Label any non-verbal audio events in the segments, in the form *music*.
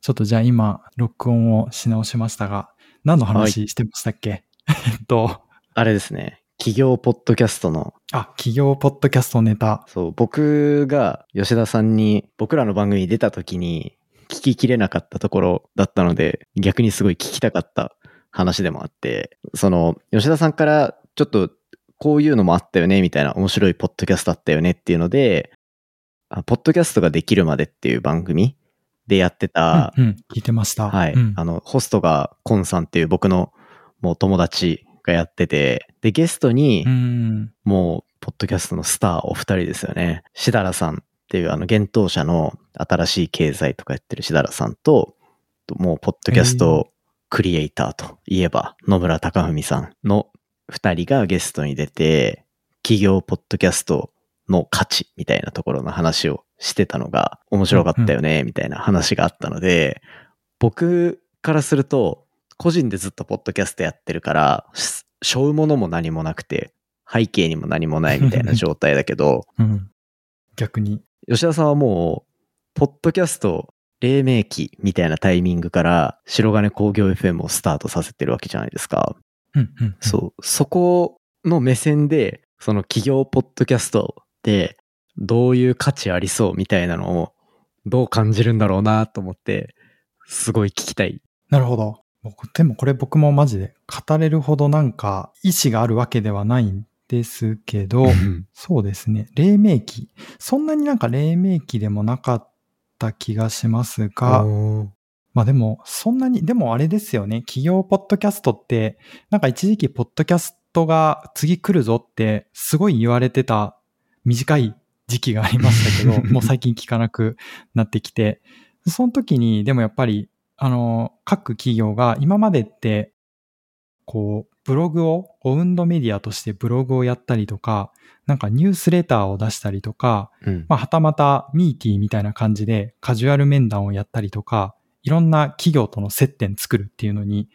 ちょっとじゃあ今、録音をし直しましたが、何の話してましたっけ、*laughs* えっと、あれですね。企業ポッドキャストの、あ、企業ポッドキャストネタ。そう、僕が吉田さんに僕らの番組に出た時に聞ききれなかったところだったので、逆にすごい聞きたかった話でもあって、その、吉田さんからちょっとこういうのもあったよね、みたいな面白いポッドキャストあったよねっていうので、あポッドキャストができるまでっていう番組でやってた、うん、うん、聞いてました。はい。うんあの、ホストがコンさんっていう僕のもう友達がやってて、で、ゲストにう、ん。もう、ポッドキャストのスターお二人ですよね。しだらさんっていうあの、幻冬者の新しい経済とかやってるしだらさんと、もう、ポッドキャストクリエイターといえば、野村隆文さんの二人がゲストに出て、企業ポッドキャストの価値みたいなところの話をしてたのが面白かったよね、みたいな話があったので、僕からすると、個人でずっとポッドキャストやってるから、し背負うものも何もなくて、背景にも何もないみたいな *laughs* 状態だけど、うん。逆に。吉田さんはもう、ポッドキャスト黎明期みたいなタイミングから、白金工業 FM をスタートさせてるわけじゃないですか。うん、うん。そう。そこの目線で、その企業ポッドキャストって、どういう価値ありそうみたいなのを、どう感じるんだろうなと思って、すごい聞きたい。なるほど。僕でもこれ僕もマジで語れるほどなんか意志があるわけではないんですけど、そうですね。黎明期。そんなになんか黎明期でもなかった気がしますが、まあでも、そんなに、でもあれですよね。企業ポッドキャストって、なんか一時期ポッドキャストが次来るぞってすごい言われてた短い時期がありましたけど、*laughs* もう最近聞かなくなってきて、その時にでもやっぱり、あの、各企業が今までって、こう、ブログを、オウンドメディアとしてブログをやったりとか、なんかニュースレターを出したりとか、うん。まあ、はたまたミーティーみたいな感じでカジュアル面談をやったりとか、いろんな企業との接点作るっていうのに、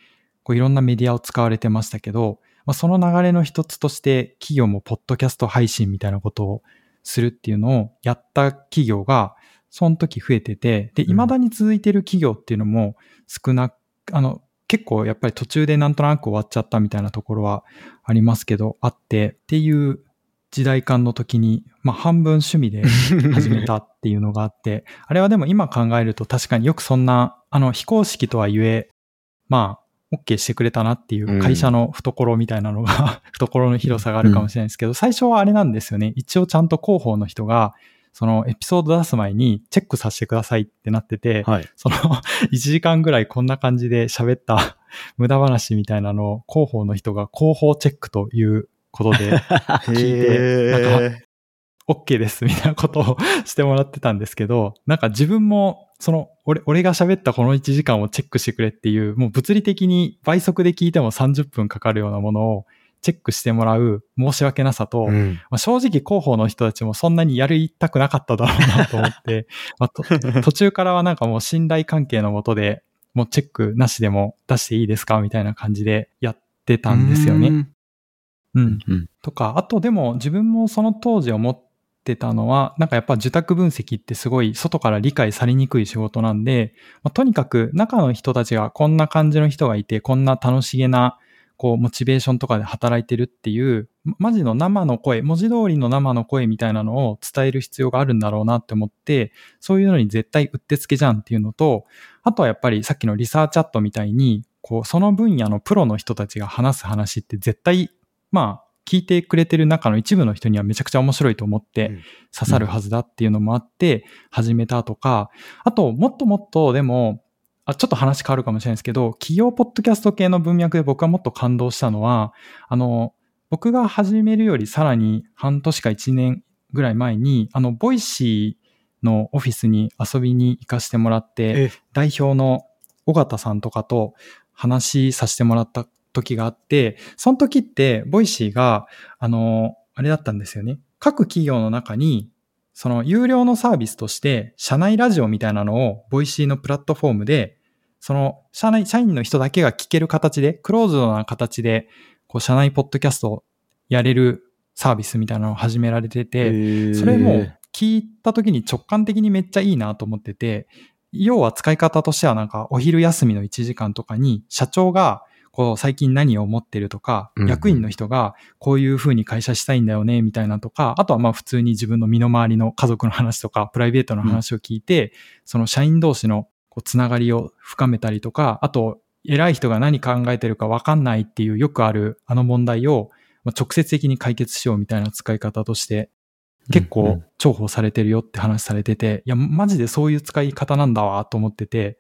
こういろんなメディアを使われてましたけど、まあ、その流れの一つとして企業もポッドキャスト配信みたいなことをするっていうのをやった企業が、その時増えてて、で、うん。未だに続いてる企業っていうのも少なく、あの、結構やっぱり途中でなんとなく終わっちゃったみたいなところはありますけど、あってっていう時代感の時に、まあ半分趣味で始めたっていうのがあって、*laughs* あれはでも今考えると確かによくそんな、あの、非公式とはゆえ、まあ、OK してくれたなっていう会社の懐みたいなのが、*laughs* 懐の広さがあるかもしれないですけど、最初はあれなんですよね。一応ちゃんと広報の人が、そのエピソード出す前にチェックさせてくださいってなってて、はい。その *laughs* 1時間ぐらいこんな感じで喋った *laughs* 無駄話みたいなのを広報の人が広報チェックということで聞いて、なんか OK ですみたいなことを *laughs* してもらってたんですけど、なんか自分も、その、俺、俺が喋ったこの1時間をチェックしてくれっていう、もう物理的に倍速で聞いても30分かかるようなものをチェックしてもらう申し訳なさと、うんまあ、正直広報の人たちもそんなにやりたくなかっただろうなと思って、*laughs* まあと途中からはなんかもう信頼関係のもとで、もうチェックなしでも出していいですかみたいな感じでやってたんですよね。。うん。うん。とか、あとでも自分もその当時思ってたのは、なんかやっぱ受託分析ってすごい外から理解されにくい仕事なんで、まあ、とにかく中の人たちがこんな感じの人がいて、こんな楽しげな、こう、モチベーションとかで働いてるっていう、マジの生の声、文字通りの生の声みたいなのを伝える必要があるんだろうなって思って、そういうのに絶対うってつけじゃんっていうのと、あとはやっぱりさっきのリサーチャットみたいに、こう、その分野のプロの人たちが話す話って絶対、まあ、聞いてくれてる中の一部の人にはめちゃくちゃ面白いと思ってうん。刺さるはずだっていうのもあって始めたとか、あと、もっともっとでも、あちょっと話変わるかもしれないですけど、企業ポッドキャスト系の文脈で僕はもっと感動したのは、あの、僕が始めるよりさらに半年か1年ぐらい前に、あの、ボイシーのオフィスに遊びに行かせてもらって、え。代表の尾形さんとかと話させてもらった時があって、その時って、ボイシーが、あの、あれだったんですよね。各企業の中に、その有料のサービスとして、社内ラジオみたいなのを、ボイシーのプラットフォームで、その、社内、社員の人だけが聞ける形で、クローズドな形で、こう、社内ポッドキャストをやれるサービスみたいなのを始められてて、それも聞いた時に直感的にめっちゃいいなと思ってて、要は使い方としてはなんかお昼休みの1時間とかに社長がこう最近何を思ってるとか、役員の人がこういう風に会社したいんだよねみたいなとか、あとはまあ普通に自分の身の回りの家族の話とかプライベートの話を聞いて、その社員同士のこうつながりを深めたりとか、あと偉い人が何考えてるか分かんないっていうよくあるあの問題をまあ直接的に解決しようみたいな使い方として結構ん重宝されてるよって話されてて、いや、マジでそういう使い方なんだわと思ってて。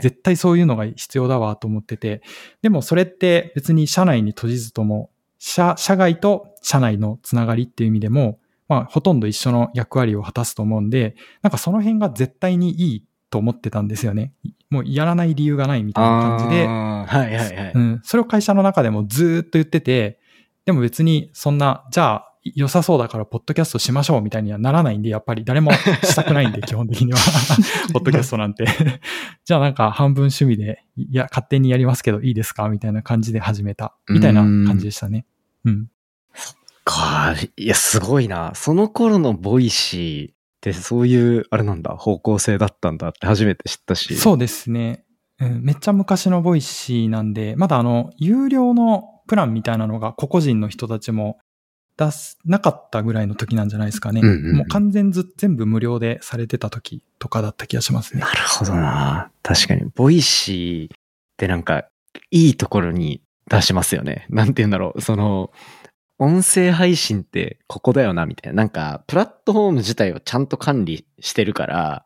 絶対そういうのが必要だわと思ってて、でもそれって別に社内に閉じずとも、社、社外と社内のつながりっていう意味でも、まあほとんど一緒の役割を果たすと思うんで、なんかその辺が絶対にいいと思ってたんですよね。もうやらない理由がないみたいな感じで、はいはいはい。うん、それを会社の中でもずーっと言ってて、でも別にそんな、じゃあ良さそうだからポッドキャストしましょうみたいにはならないんで、やっぱり誰もしたくないんで、*laughs* 基本的には。*laughs* ポッドキャストなんて。*laughs* じゃあなんか半分趣味で、いや、勝手にやりますけどいいですかみたいな感じで始めた。みたいな感じでしたね。うん。かいや、すごいな。その頃のボイシーってそういう、あれなんだ、方向性だったんだって初めて知ったし。そうですね。うん、めっちゃ昔のボイシーなんで、まだあの、有料のプランみたいなのが個々人の人たちも出す、なかったぐらいの時なんじゃないですかね。うんうんうんもう完全ず、全部無料でされてた時とかだった気がしますねな。るほどな。確かに、ボイシーってなんか、いいところに出しますよね。なんて言うんだろう。その、音声配信ってここだよな、みたいな。なんか、プラットフォーム自体をちゃんと管理してるから、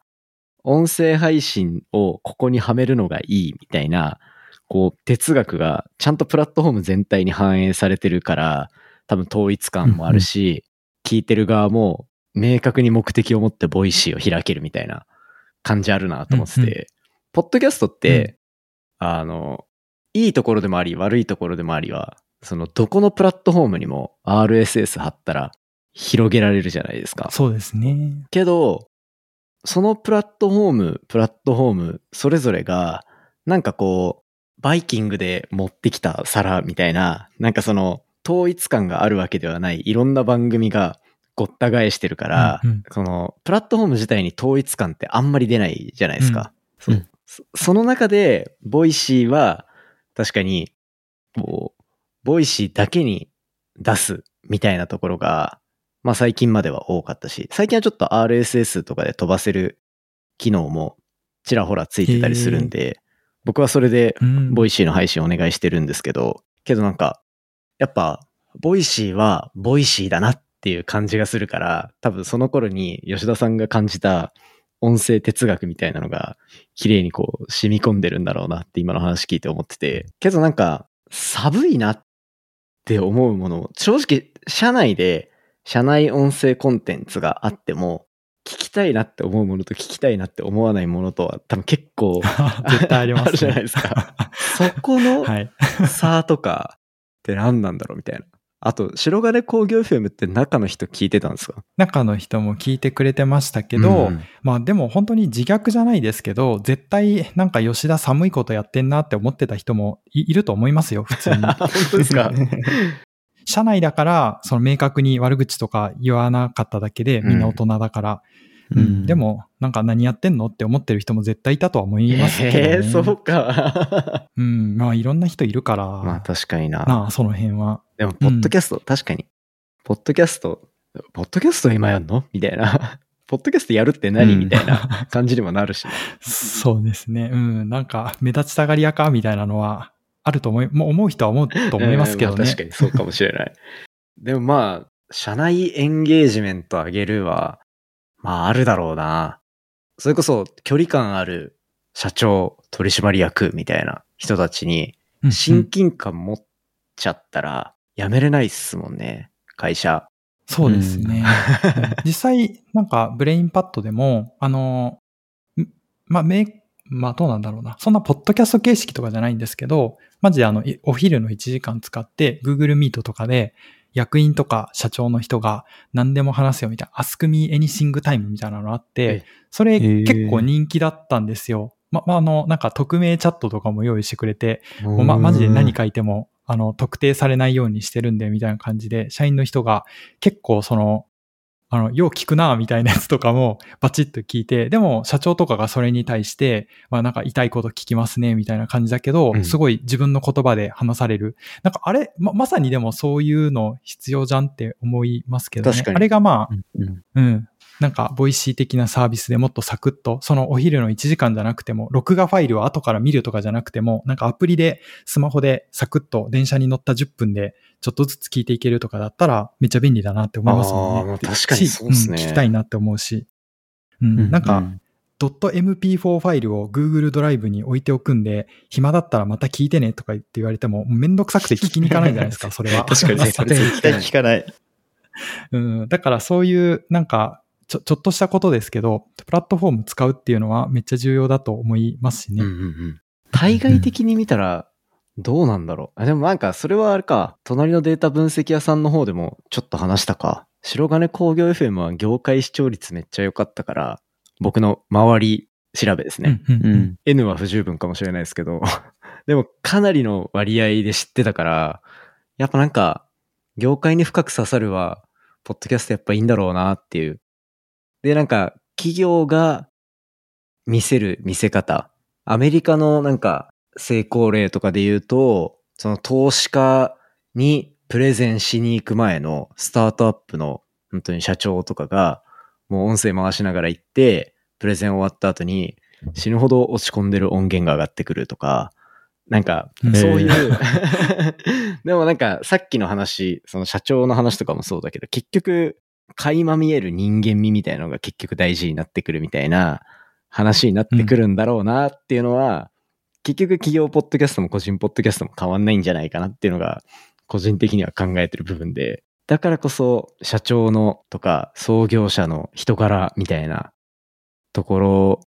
音声配信をここにはめるのがいい、みたいな、こう、哲学がちゃんとプラットフォーム全体に反映されてるから、多分統一感もあるし、聞いてる側も明確に目的を持ってボイシーを開けるみたいな感じあるなと思ってて、うんうポッドキャストって、あの、いいところでもあり、悪いところでもありは、その、どこのプラットフォームにも RSS 貼ったら広げられるじゃないですか。そうですね。けど、そのプラットフォーム、プラットフォーム、それぞれが、なんかこう、バイキングで持ってきた皿みたいな、なんかその、統一感があるわけではない、いろんな番組がごった返してるから、うんうん。その、プラットフォーム自体に統一感ってあんまり出ないじゃないですか。うん。そう。そその中で、ボイシーは、確かに、こう、ボイシーだけに出すみたいなところが、まあ最近までは多かったし、最近はちょっと RSS とかで飛ばせる機能もちらほらついてたりするんで、僕はそれでうん。ボイシーの配信お願いしてるんですけど、けどなんか、やっぱ、ボイシーはボイシーだなっていう感じがするから、多分その頃に吉田さんが感じた音声哲学みたいなのが、綺麗にこう、染み込んでるんだろうなって今の話聞いて思ってて、けどなんか、寒いなって思うもの、正直、社内で、社内音声コンテンツがあっても、聞きたいなって思うものと聞きたいなって思わないものとは多分結構 *laughs* 絶対あります、ね。あるじゃないですか。そこの *laughs* はい。差とかって何なんだろうみたいな。あと、白金工業 FM って中の人聞いてたんですか？中の人も聞いてくれてましたけど、うんまあでも本当に自虐じゃないですけど、絶対なんか吉田寒いことやってんなって思ってた人もい *laughs* いると思いますよ、普通に。本当ですか？*laughs* 社内だから、その明確に悪口とか言わなかっただけで、みんな大人だから。うんで、も、なんか何やってんのって思ってる人も絶対いたとは思いますけど、ね。えー、そうか。*laughs* うん、まあいろんな人いるから、まあ確かにな。なあ、その辺は。でも、ポッドキャスト、確かに。ポッドキャスト、ポッドキャスト今やんの？みたいな。*laughs* ポッドキャストやるって何、うんみたいな感じにもなるし、ね。そうですね。うん、なんか目立ちたがり屋かみたいなのはあると思い、もう思う人は思うと思いますけどね。うんまあ確かにそうかもしれない。でもまあ、社内エンゲージメント上げるは、まああるだろうな。それこそ距離感ある社長、取締役みたいな人たちにうん親近感持っちゃったら辞めれないっすもんね、会社。そうですね。実際、なんかブレインパッドでも、あの、んまあ、め、まあ、どうなんだろうな。そんなポッドキャスト形式とかじゃないんですけど、マジであの、いお昼の1時間使って、Google Meet とかで、役員とか社長の人が何でも話すよみたいな、Ask Me Anything Time みたいなのあってえ、それ結構人気だったんですよ。ま、まあ、あの、なんか匿名チャットとかも用意してくれて、もうま、マジで何書いても、あの、特定されないようにしてるんで、みたいな感じで、社員の人が結構その、あの、よう聞くなみたいなやつとかもバチッと聞いて、でも社長とかがそれに対して、まあなんか痛いこと聞きますねみたいな感じだけど、すごい自分の言葉で話される。なんかあれ、ま、まさにでもそういうの必要じゃんって思いますけどね。あれがまあ、うん、うん、なんか、ボイシー的なサービスでもっとサクッと、そのお昼の1時間じゃなくても、録画ファイルを後から見るとかじゃなくても、なんかアプリでスマホでサクッと電車に乗った10分でちょっとずつ聞いていけるとかだったら、めっちゃ便利だなって思いますもんね。確かにそうですね、うん。聞きたいなって思うし。うん、なんか、ドット .mp4 ファイルを Google ドライブに置いておくんで、暇だったらまた聞いてねとか言って言われても、めんどくさくて聞きに行かないじゃないですか、それは。*laughs* 確かに、それ絶対聞かない。*laughs* うん、だからそういう、なんか、ちょ、ちょっとしたことですけど、プラットフォーム使うっていうのはめっちゃ重要だと思いますしね。うんうんうん、対外的に見たら、どうなんだろう。あでもなんか、それはあれか、隣のデータ分析屋さんの方でもちょっと話したか。白金工業 FM は業界視聴率めっちゃ良かったから、僕の周り調べですね。うん、うん、N は不十分かもしれないですけど、*laughs* でもかなりの割合で知ってたから、やっぱなんか、業界に深く刺さるは、ポッドキャストやっぱいいんだろうなっていうで、なんか、企業が見せる見せ方。アメリカのなんか成功例とかで言うと、その投資家にプレゼンしに行く前のスタートアップの本当に社長とかがもう音声回しながら行って、プレゼン終わった後に死ぬほど落ち込んでる音源が上がってくるとか、なんか、そういう、*laughs* でもなんかさっきの話、その社長の話とかもそうだけど、結局垣間見える人間味みたいなのが結局大事になってくるみたいな話になってくるんだろうなっていうのは、うん、結局企業ポッドキャストも個人ポッドキャストも変わんないんじゃないかなっていうのが個人的には考えてる部分で、だからこそ社長のとか創業者の人柄みたいなところ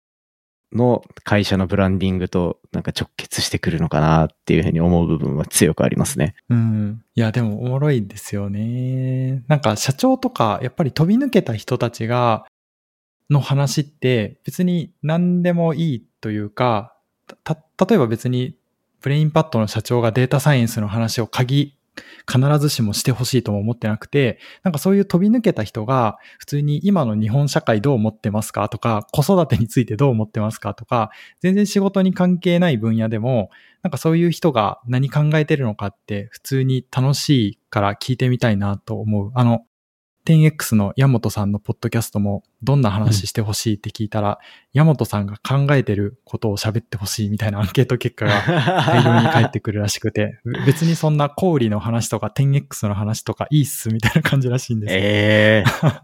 の会社のブランディングとなんか直結してくるのかなっていうふうに思う部分は強くありますね。うん。いや、でもおもろいですよね。なんか社長とかやっぱり飛び抜けた人たちが、の話って別に何でもいいというか、た、例えば別にブレインパッドの社長がデータサイエンスの話を鍵必ずしもしてほしいとも思ってなくて、なんかそういう飛び抜けた人が普通に今の日本社会どう思ってますか？とか、子育てについてどう思ってますか？とか、全然仕事に関係ない分野でも、なんかそういう人が何考えてるのかって普通に楽しいから聞いてみたいなと思う。あの、10X のヤモトさんのポッドキャストもどんな話してほしいって聞いたら、ヤモトさんが考えてることを喋ってほしいみたいなアンケート結果が大量に返ってくるらしくて、別にそんな小売の話とか 10X の話とかいいっすみたいな感じらしいんですよ。えー *laughs*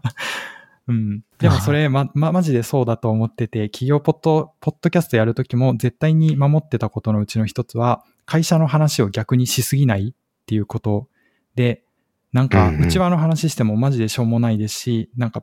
うん。でもそれ、ま、ま、マジでそうだと思ってて、企業ポッド、ポッドキャストやるときも絶対に守ってたことのうちの一つは、会社の話を逆にしすぎないっていうことで、なんか、内輪の話してもマジでしょうもないですし、なんか、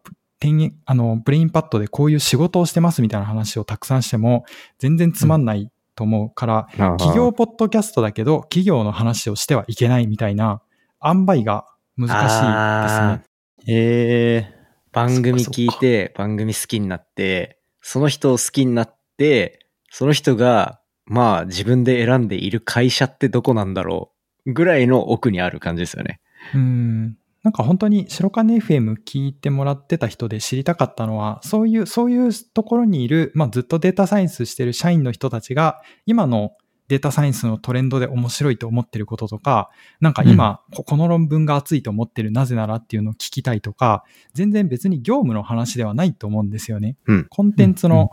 あの、ブレインパッドでこういう仕事をしてますみたいな話をたくさんしても、全然つまんないと思うから、うん、企業ポッドキャストだけど、企業の話をしてはいけないみたいな、塩梅が難しいですね。ええー、番組聞いて、番組好きになって、その人を好きになって、その人が、まあ自分で選んでいる会社ってどこなんだろうぐらいの奥にある感じですよね。うん。なんか本当に白金 FM 聞いてもらってた人で知りたかったのは、そういう、そういうところにいる、まあずっとデータサイエンスしてる社員の人たちが、今のデータサイエンスのトレンドで面白いと思ってることとか、なんか今、うん、この論文が熱いと思ってるなぜならっていうのを聞きたいとか、全然別に業務の話ではないと思うんですよね。うん、コンテンツの、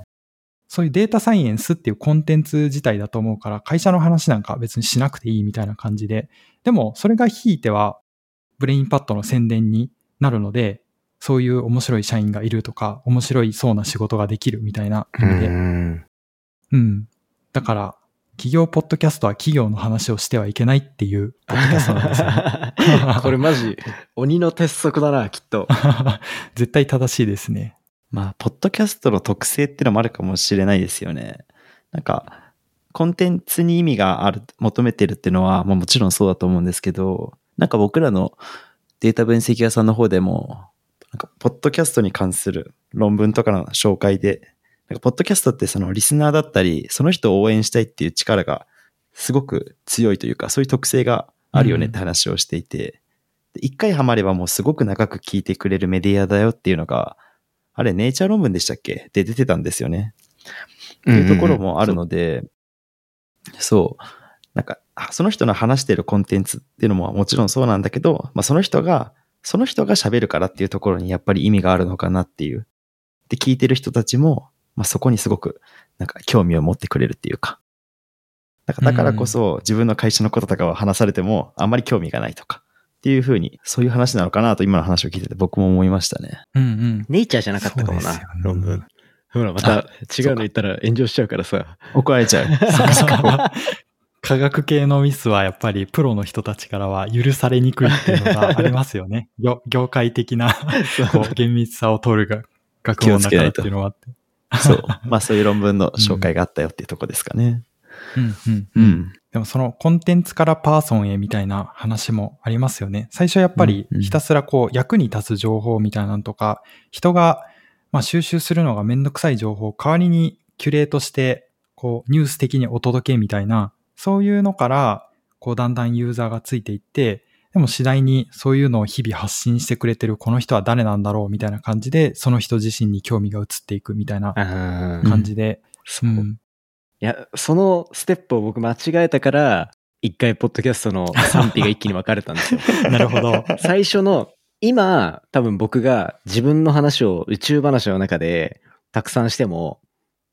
そういうデータサイエンスっていうコンテンツ自体だと思うから、会社の話なんか別にしなくていいみたいな感じで、でもそれがひいては、ブレインパッドの宣伝になるので、そういう面白い社員がいるとか、面白いそうな仕事ができるみたいな意味で。うんうん。だから、企業ポッドキャストは企業の話をしてはいけないっていうポッドキャストなんですよ、ね。*laughs* これマジ、鬼の鉄則だな、きっと。*laughs* 絶対正しいですね。まあ、ポッドキャストの特性ってのもあるかもしれないですよね。なんか、コンテンツに意味がある、求めてるっていうのは、まあもちろんそうだと思うんですけど、なんか僕らのデータ分析屋さんの方でも、なんか、ポッドキャストに関する論文とかの紹介で、なんか、ポッドキャストってそのリスナーだったり、その人を応援したいっていう力がすごく強いというか、そういう特性があるよねって話をしていて、一回ハマればもうすごく長く聞いてくれるメディアだよっていうのが、あれ、ネイチャー論文でしたっけ？で出てたんですよね。っていうところもあるので、そう。なんか、その人の話してるコンテンツっていうのももちろんそうなんだけど、まあその人が、その人が喋るからっていうところにやっぱり意味があるのかなっていう。で、聞いてる人たちも、まあそこにすごく、なんか興味を持ってくれるっていうか。だからだからこそ自分の会社のこととかを話されてもあんまり興味がないとか。っていうふうに、そういう話なのかなと今の話を聞いてて僕も思いましたね。うんうん。ネイチャーじゃなかったかもな、そうですよね論文。ほら、また違うの言ったら炎上しちゃうからさ。怒られちゃう。*laughs* 科学系のミスはやっぱりプロの人たちからは許されにくいっていうのがありますよね。*laughs* 業業界的なこう厳密さを取るが学問だからっていうのはあって。そう。まあそういう論文の紹介があったよっていうとこですかね。うんうんうん。でもそのコンテンツからパーソンへみたいな話もありますよね。最初やっぱりひたすらこう役に立つ情報みたいなのとか、人がまあ収集するのがめんどくさい情報を代わりにキュレートしてこうニュース的にお届けみたいな、そういうのからこうだんだんユーザーがついていって、でも次第にそういうのを日々発信してくれてるこの人は誰なんだろうみたいな感じで、その人自身に興味が移っていくみたいなうん感じで、そうう。いんや、そのステップを僕間違えたから、一回ポッドキャストの賛否が一気に分かれたんですよ。*laughs* なるほど。最初の、今、多分僕が自分の話を宇宙話の中でたくさんしても、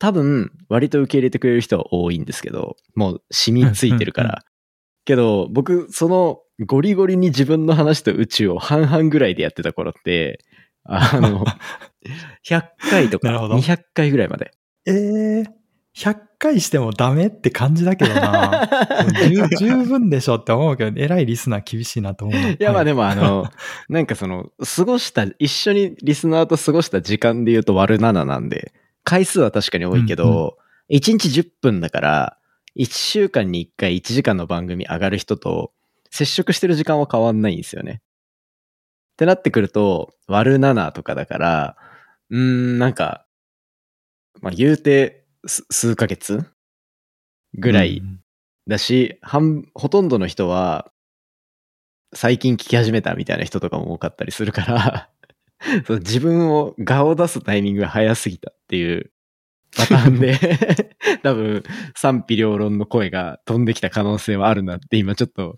多分割と受け入れてくれる人は多いんですけど、もう染みついてるから。けど、僕、そのゴリゴリに自分の話と宇宙を半々ぐらいでやってた頃って、あの、*laughs* 100回とかなるほど200回ぐらいまで。ええ100回してもダメって感じだけどな。*laughs* 十十分でしょって思うけど、偉いリスナー厳しいなと思う。いや、まあでも。もあの、なんかその、過ごした、一緒にリスナーと過ごした時間で言うと割る7なんで、回数は確かに多いけうんうど、1日10分だから、1週間に1回1時間の番組上がる人と、接触してる時間は変わんないんですよね。ってなってくると、割る7とかだから、うーん、なんか、まあ言うて、す数ヶ月ぐらいだし、半、ほとんどの人は、最近聞き始めたみたいな人とかも多かったりするから、*laughs* そう自分を顔を出すタイミングが早すぎたっていうパターンで、*laughs* 多分賛否両論の声が飛んできた可能性はあるなって今ちょっと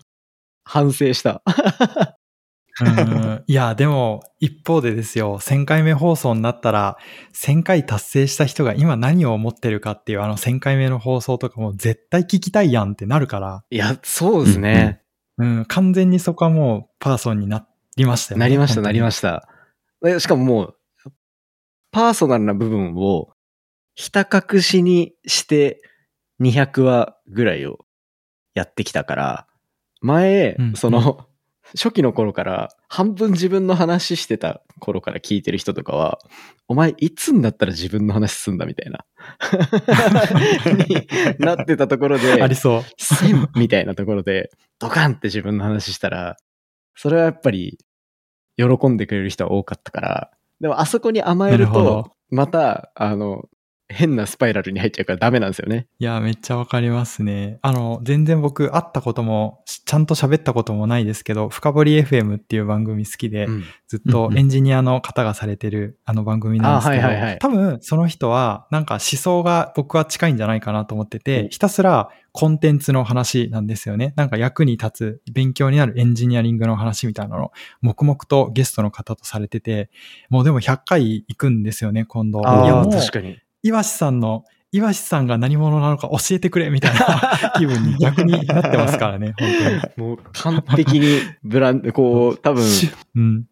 反省した。うんいや、でも、一方でですよ、1000回目放送になったら、1000回達成した人が今何を思ってるかっていうあの1000回目の放送とかも絶対聞きたいやんってなるから、いや、そうですね。うん、完全にそこはもうパーソンになりましたよね。なりました、なりましした。でしかももう、パーソナルな部分を、ひた隠しにして200話ぐらいをやってきたから、前、うんその、初期の頃から、半分自分の話してた頃から聞いてる人とかは、お前いつになったら自分の話すんだみたいな。*laughs* になってたところで、ありそう。千みたいなところで、ドカンって自分の話したら、それはやっぱり、喜んでくれる人は多かったから、でもあそこに甘えると、また、あの、変なスパイラルに入っちゃうからダメなんですよね。いや、めっちゃわかりますね。あの、全然僕会ったことも、しちゃんと喋ったこともないですけど、深掘り FM っていう番組好きで、うんずっとエンジニアの方がされてるあの番組なんですけど、あはいはいはい多分その人はなんか思想が僕は近いんじゃないかなと思ってて、ひたすらコンテンツの話なんですよね。なんか役に立つ勉強になるエンジニアリングの話みたいなのを黙々とゲストの方とされてて、もうでも100回行くんですよね、今度。ああ、確かに。岩志さんの、岩志さんが何者なのか教えてくれみたいな *laughs* 気分に逆になってますからね、本もう完璧にブランド、こう、多当分、に。うん。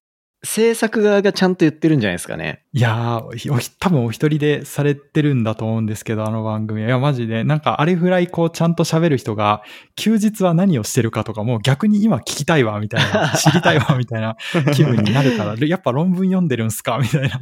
制作側がちゃんと言ってるんじゃないですかね。いやー多分お一人でされてるんだと思うんですけど、あの番組は。いや、マジで、なんかあれぐらいこうちゃんと喋る人が、休日は何をしてるかとかも逆に今聞きたいわ、みたいな、*laughs* 知りたいわ、みたいな *laughs* 気分になるから、やっぱ論文読んでるんすか？みたいな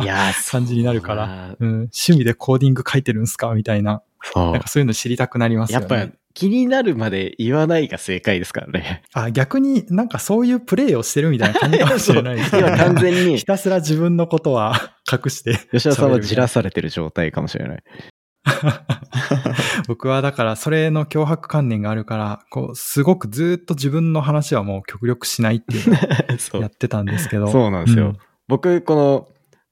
感じになるから、ら。うん、趣味でコーディング書いてるんすか？みたいな。そうなんかそういうの知りたくなりますよね。やっぱ気になるまで言わないが正解ですからね。あ、逆になんかそういうプレイをしてるみたいな感じかも *laughs* しれないですね。今完全にひたすら自分のことは *laughs* 隠して。吉田さんはじらす。されてる状態かもしれない。*laughs* 僕はだからそれの脅迫観念があるから、こう、すごくずっと自分の話はもう極力しないっていうのそうをやってたんですけど。そうなんですよ。うん僕、この、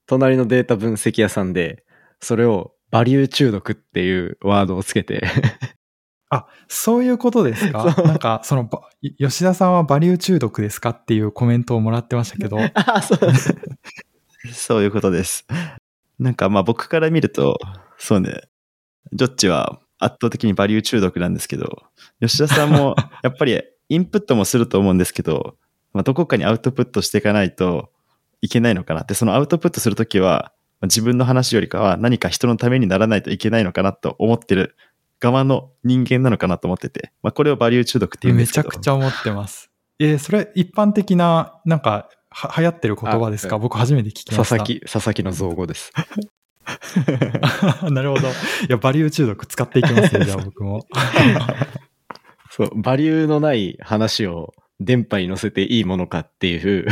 隣のデータ分析屋さんで、それを、バリュー中毒っていうワードをつけて、あ、そういうことですか？なんか、その、ば吉田さんはバリュー中毒ですかっていうコメントをもらってましたけど。*laughs* あ、そう。*laughs* そういうことです。なんかまあ僕から見ると、そうね、ジョッジは圧倒的にバリュー中毒なんですけど、吉田さんも *laughs* やっぱりインプットもすると思うんですけど、まあ、どこかにアウトプットしていかないといけないのかなって、そのアウトプットするときは、まあ自分の話よりかは何か人のためにならないといけないのかなと思ってる側の人間なのかなと思ってて、まあこれをバリュー中毒って言うんでめちゃすけど。くちゃ思ってます。えーそれ一般的な、なんか、は流行ってる言葉ですか？あ僕初めて聞きました。佐々木、佐々木の造語です。*laughs* なるほど。いや、バリュー中毒使っていきますよ、じゃあ *laughs* 僕も。そう、バリューのない話を電波に乗せていいものかっていう、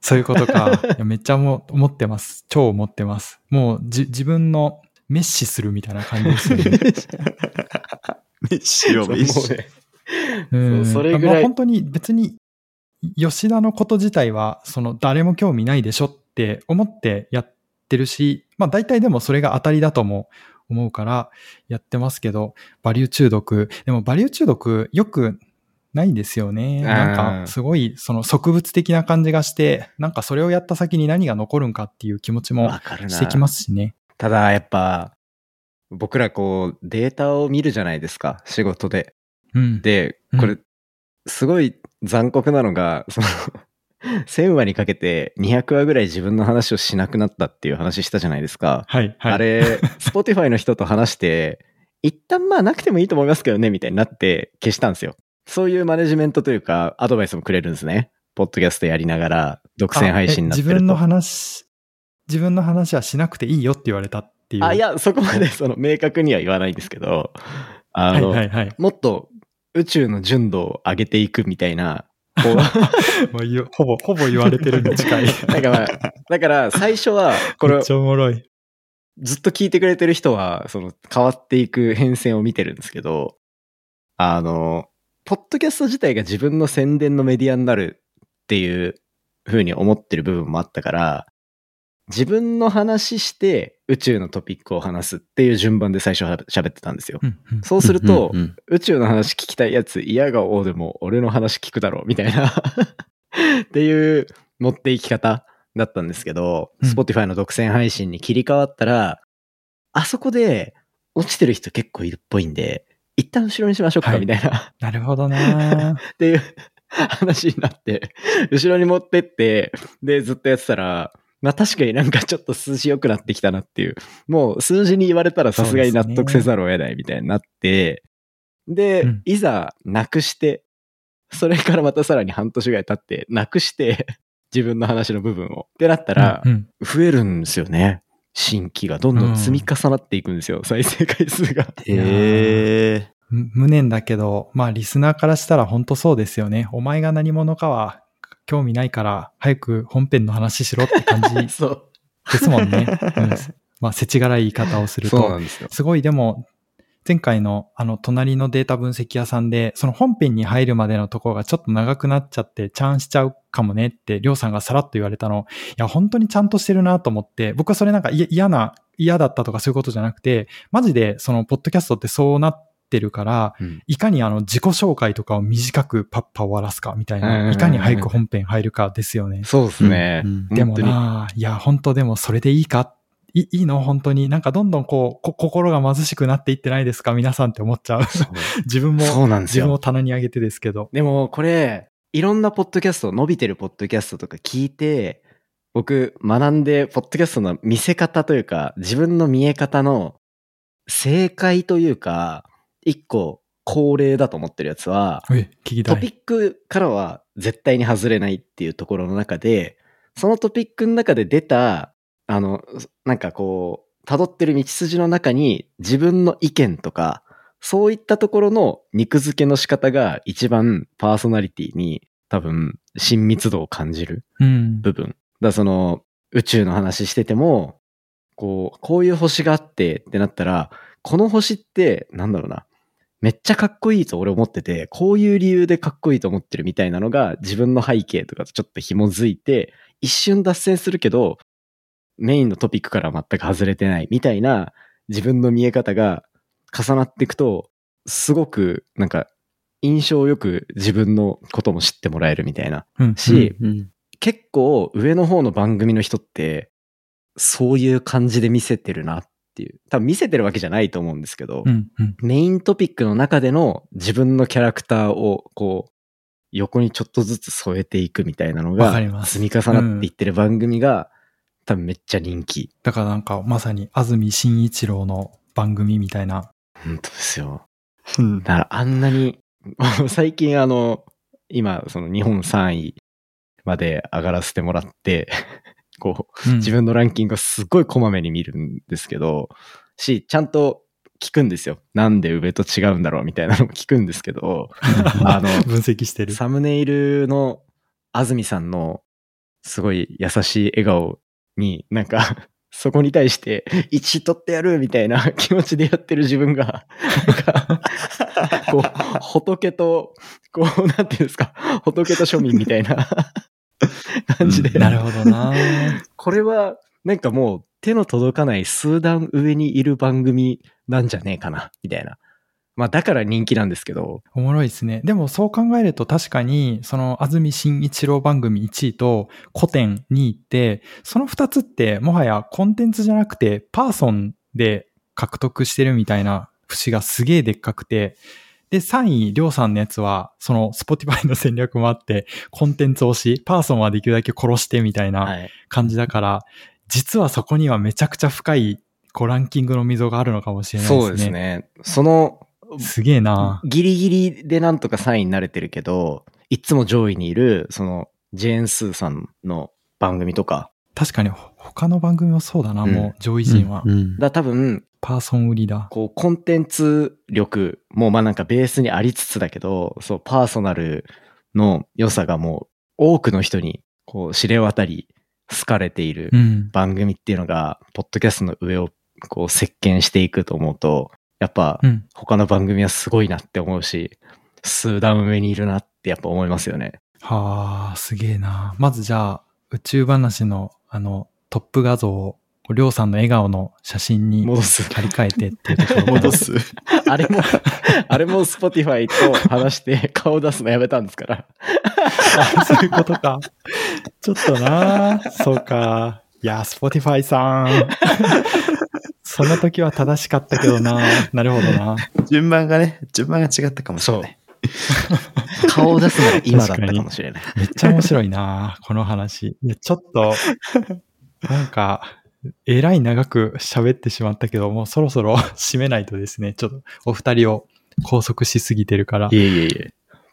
そういうことか。いやめっちゃも思ってます。超思ってます。もうじ自分のメッシするみたいな感じですよね。*laughs* メッシをそうメッシそれぐらいまあ本当に別に吉田のこと自体はその誰も興味ないでしょって思ってやってるし、まあ大体でもそれが当たりだとも思うからやってますけど、バリュー中毒。でもバリュー中毒よくないですよね。なんかすごいその植物的な感じがして、なんかそれをやった先に何が残るんかっていう気持ちも。してきますしね。ただ、やっぱ、僕らこう、データを見るじゃないですか、仕事で。うん。で、これ、すごい残酷なのが、その、*laughs* 1000話にかけて200話ぐらい自分の話をしなくなったっていう話したじゃないですか。はい、はい。あれ、*laughs* Spotify の人と話して、一旦まあなくてもいいと思いますけどね、みたいになって消したんですよ。そういうマネジメントというか、アドバイスもくれるんですね。ポッドキャストやりながら、独占配信になってる自分の話、自分の話はしなくていいよって言われたっていう。あ、いや、そこまでその明確には言わないんですけど、あはいの、はいはい。もっと宇宙の純度を上げていくみたいな、こう、*laughs* ほぼ、ほぼ言われてるに近い。*laughs* なんかまあ、だから最初は、これめっちゃおもろい。ずっと聞いてくれてる人は、その変わっていく変遷を見てるんですけど、あの、ポッドキャスト自体が自分の宣伝のメディアになるっていう風に思ってる部分もあったから、自分の話して宇宙のトピックを話すっていう順番で最初は喋ってたんですよ。うんうんそうすると、うんうん。宇宙の話聞きたいやつ嫌がおうでも俺の話聞くだろうみたいな。*laughs* っていう持っていき方だったんですけど、うん。Spotify の独占配信に切り替わったら、あそこで落ちてる人結構いるっぽいんで、一旦後ろにしましょうかはい。みたいな、なるほどな *laughs* っていう話になって、後ろに持ってって、で、ずっとやってたら、まあ確かになんかちょっと数字良くなってきたなっていう。もう数字に言われたらさすがに納得せざるを得ないみたいになって、で、うんいざなくして、それからまたさらに半年ぐらい経って、なくして、*laughs* 自分の話の部分を。ってなったらう、ん増えるんですよね。新規がどんどん積み重なっていくんですよ。再生回数が。へえ。うん無念だけど、まあリスナーからしたら本当そうですよね。お前が何者かは興味ないから、早く本編の話しろって感じ。*laughs* ですもんね。*laughs* うんまあ、世知辛い言い方をすると。そうなんですよ。すごいでも、前回のあの隣のデータ分析屋さんで、その本編に入るまでのところがちょっと長くなっちゃって、チャンしちゃうかもねって、りょうさんがさらっと言われたの、いや、本当にちゃんとしてるなと思って、僕はそれなんかい嫌な、嫌だったとかそういうことじゃなくて、マジでそのポッドキャストってそうなってるから、うんいかにあの自己紹介とかを短くパッパ終わらすかみたいな、いかに早く本編入るかですよね。そうですね。うんうんでもな、いや、本当でもそれでいいか？いいいの？本当に。なんかどんどんこう、こ心が貧しくなっていってないですか？皆さんって思っちゃう *laughs* 自分も、そうなんですよ自分を。棚に上げてですけど。でもこれ、いろんなポッドキャスト、伸びてるポッドキャストとか聞いて、僕学んで、ポッドキャストの見せ方というか、自分の見え方の正解というか、一個恒例だと思ってるやつは、トピッい。クからは絶対に外れないっていうところの中で、そのトピックの中で出た、あの、なんかこう、辿ってる道筋の中に自分の意見とか、そういったところの肉付けの仕方が一番パーソナリティに多分親密度を感じるうん。部分。だからその宇宙の話してても、こう、こういう星があってってなったら、この星って、なんだろうな。めっちゃかっこいいと俺思ってて、こういう理由でかっこいいと思ってるみたいなのが自分の背景とかとちょっと紐づいて、一瞬脱線するけど、メインのトピックから全く外れてないみたいな自分の見え方が重なっていくと、すごくなんか印象よく自分のことも知ってもらえるみたいな。うん。し、うん。結構上の方の番組の人って、そういう感じで見せてるなっていう。多分見せてるわけじゃないと思うんですけど、うん。うん。メイントピックの中での自分のキャラクターをこう、横にちょっとずつ添えていくみたいなのが積み重なっていってる番組が、多分めっちゃ人気。だからなんかまさに安住紳一郎の番組みたいな。本当ですよ。うんだからあんなに、*laughs* 最近あの、今その日本3位まで上がらせてもらって、こう、うん自分のランキングをすっごいこまめに見るんですけど、し、ちゃんと聞くんですよ。なんで上と違うんだろうみたいなのも聞くんですけど、あの、*laughs* 分析してる。サムネイルの安住さんのすごい優しい笑顔になんか、*laughs* そこに対して1位取ってやるみたいな気持ちでやってる自分が、なんか、こう、仏と、こう、なんていうんですか、仏と庶民みたいな感じで、なるほどなこれは、なんかもう手の届かない数段上にいる番組なんじゃねえかな、みたいな。まあだから人気なんですけど、おもろいですね。でもそう考えると確かに、その安住紳一郎番組1位と古典2位って、その2つってもはやコンテンツじゃなくてパーソンで獲得してるみたいな節がすげえでっかくて、で、3位、りょうさんのやつは、その Spotify の戦略もあって、コンテンツ推し、パーソンはできるだけ殺してみたいなはい。感じだから、実はそこにはめちゃくちゃ深い、こうランキングの溝があるのかもしれないですね。そうです。ね。その、すげえなギリギリでなんとか3位になれてるけど、いつも上位にいる、その、ジェーン・スーさんの番組とか、確かにほ他の番組もそうだな、うんもう上位陣は。うん。だ多分、パーソン売りだ。こう、コンテンツ力も、まあなんかベースにありつつだけど、そう、パーソナルの良さがもう、多くの人に、こう、知れ渡り、好かれているうん。番組っていうのが、ポッドキャストの上を、こう、席巻していくと思うと、やっぱう、ん。他の番組はすごいなって思うし、数段上にいるなってやっぱ思いますよね。はあ、すげえな。まずじゃあ、宇宙話の、あの、トップ画像を、りょうさんの笑顔の写真に戻す。張り替えてっていうところ戻す。*laughs* あれも、*laughs* あれも Spotify と話して顔出すのやめたんですから。*laughs* あそういうことか。ちょっとな。そうか。いや、Spotify さん。その時は正しかったけどな。なるほどな。順番がね、順番が違ったかもしれない。顔を出すのが今だったかもしれない。めっちゃ面白いな。この話。いや、ちょっと、なんか、えらい長く喋ってしまったけど、もうそろそろ *laughs* 締めないとですね、ちょっとお二人を拘束しすぎてるからい。えいえいえ。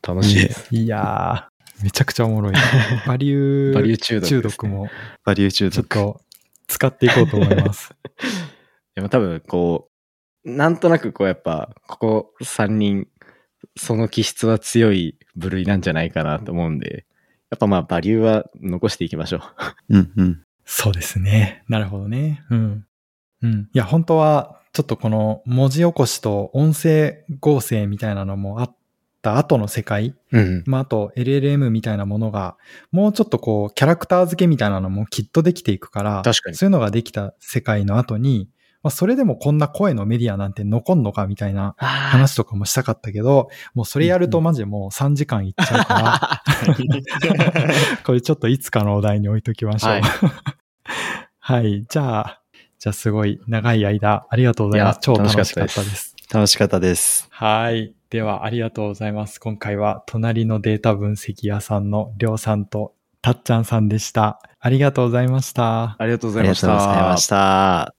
楽しいです。いやー、めちゃくちゃおもろい。*laughs* バリューバリュー中毒ですね中毒もバリュー中毒。ちょっと使っていこうと思います。*laughs* でも多分こう、なんとなくこうやっぱ、ここ3人、その気質は強い部類なんじゃないかなと思うんで、やっぱまあバリューは残していきましょう。うんうん。そうですね。なるほどね。うん。うん。いや、本当は、ちょっとこの文字起こしと音声合成みたいなのもあった後の世界、うん。まあ、あと LLM みたいなものが、もうちょっとこう、キャラクター付けみたいなのもきっとできていくから、確かにそういうのができた世界の後に、まあ、それでもこんな声のメディアなんて残んのかみたいな話話とかもしたかったけど、もうそれやるとマジでもう3時間いっちゃうから、*laughs* これちょっといつかのお題に置いときましょう。はいはい。じゃあ、じゃあすごい長い間ありがとうございます。超楽しかったたで。です楽しかったです。はい。では、ありがとうございます。今回は、隣のデータ分析屋さんのりょうさんとたっちゃんさんでした。ありがとうございました。ありがとうごありがざいました。とうございました。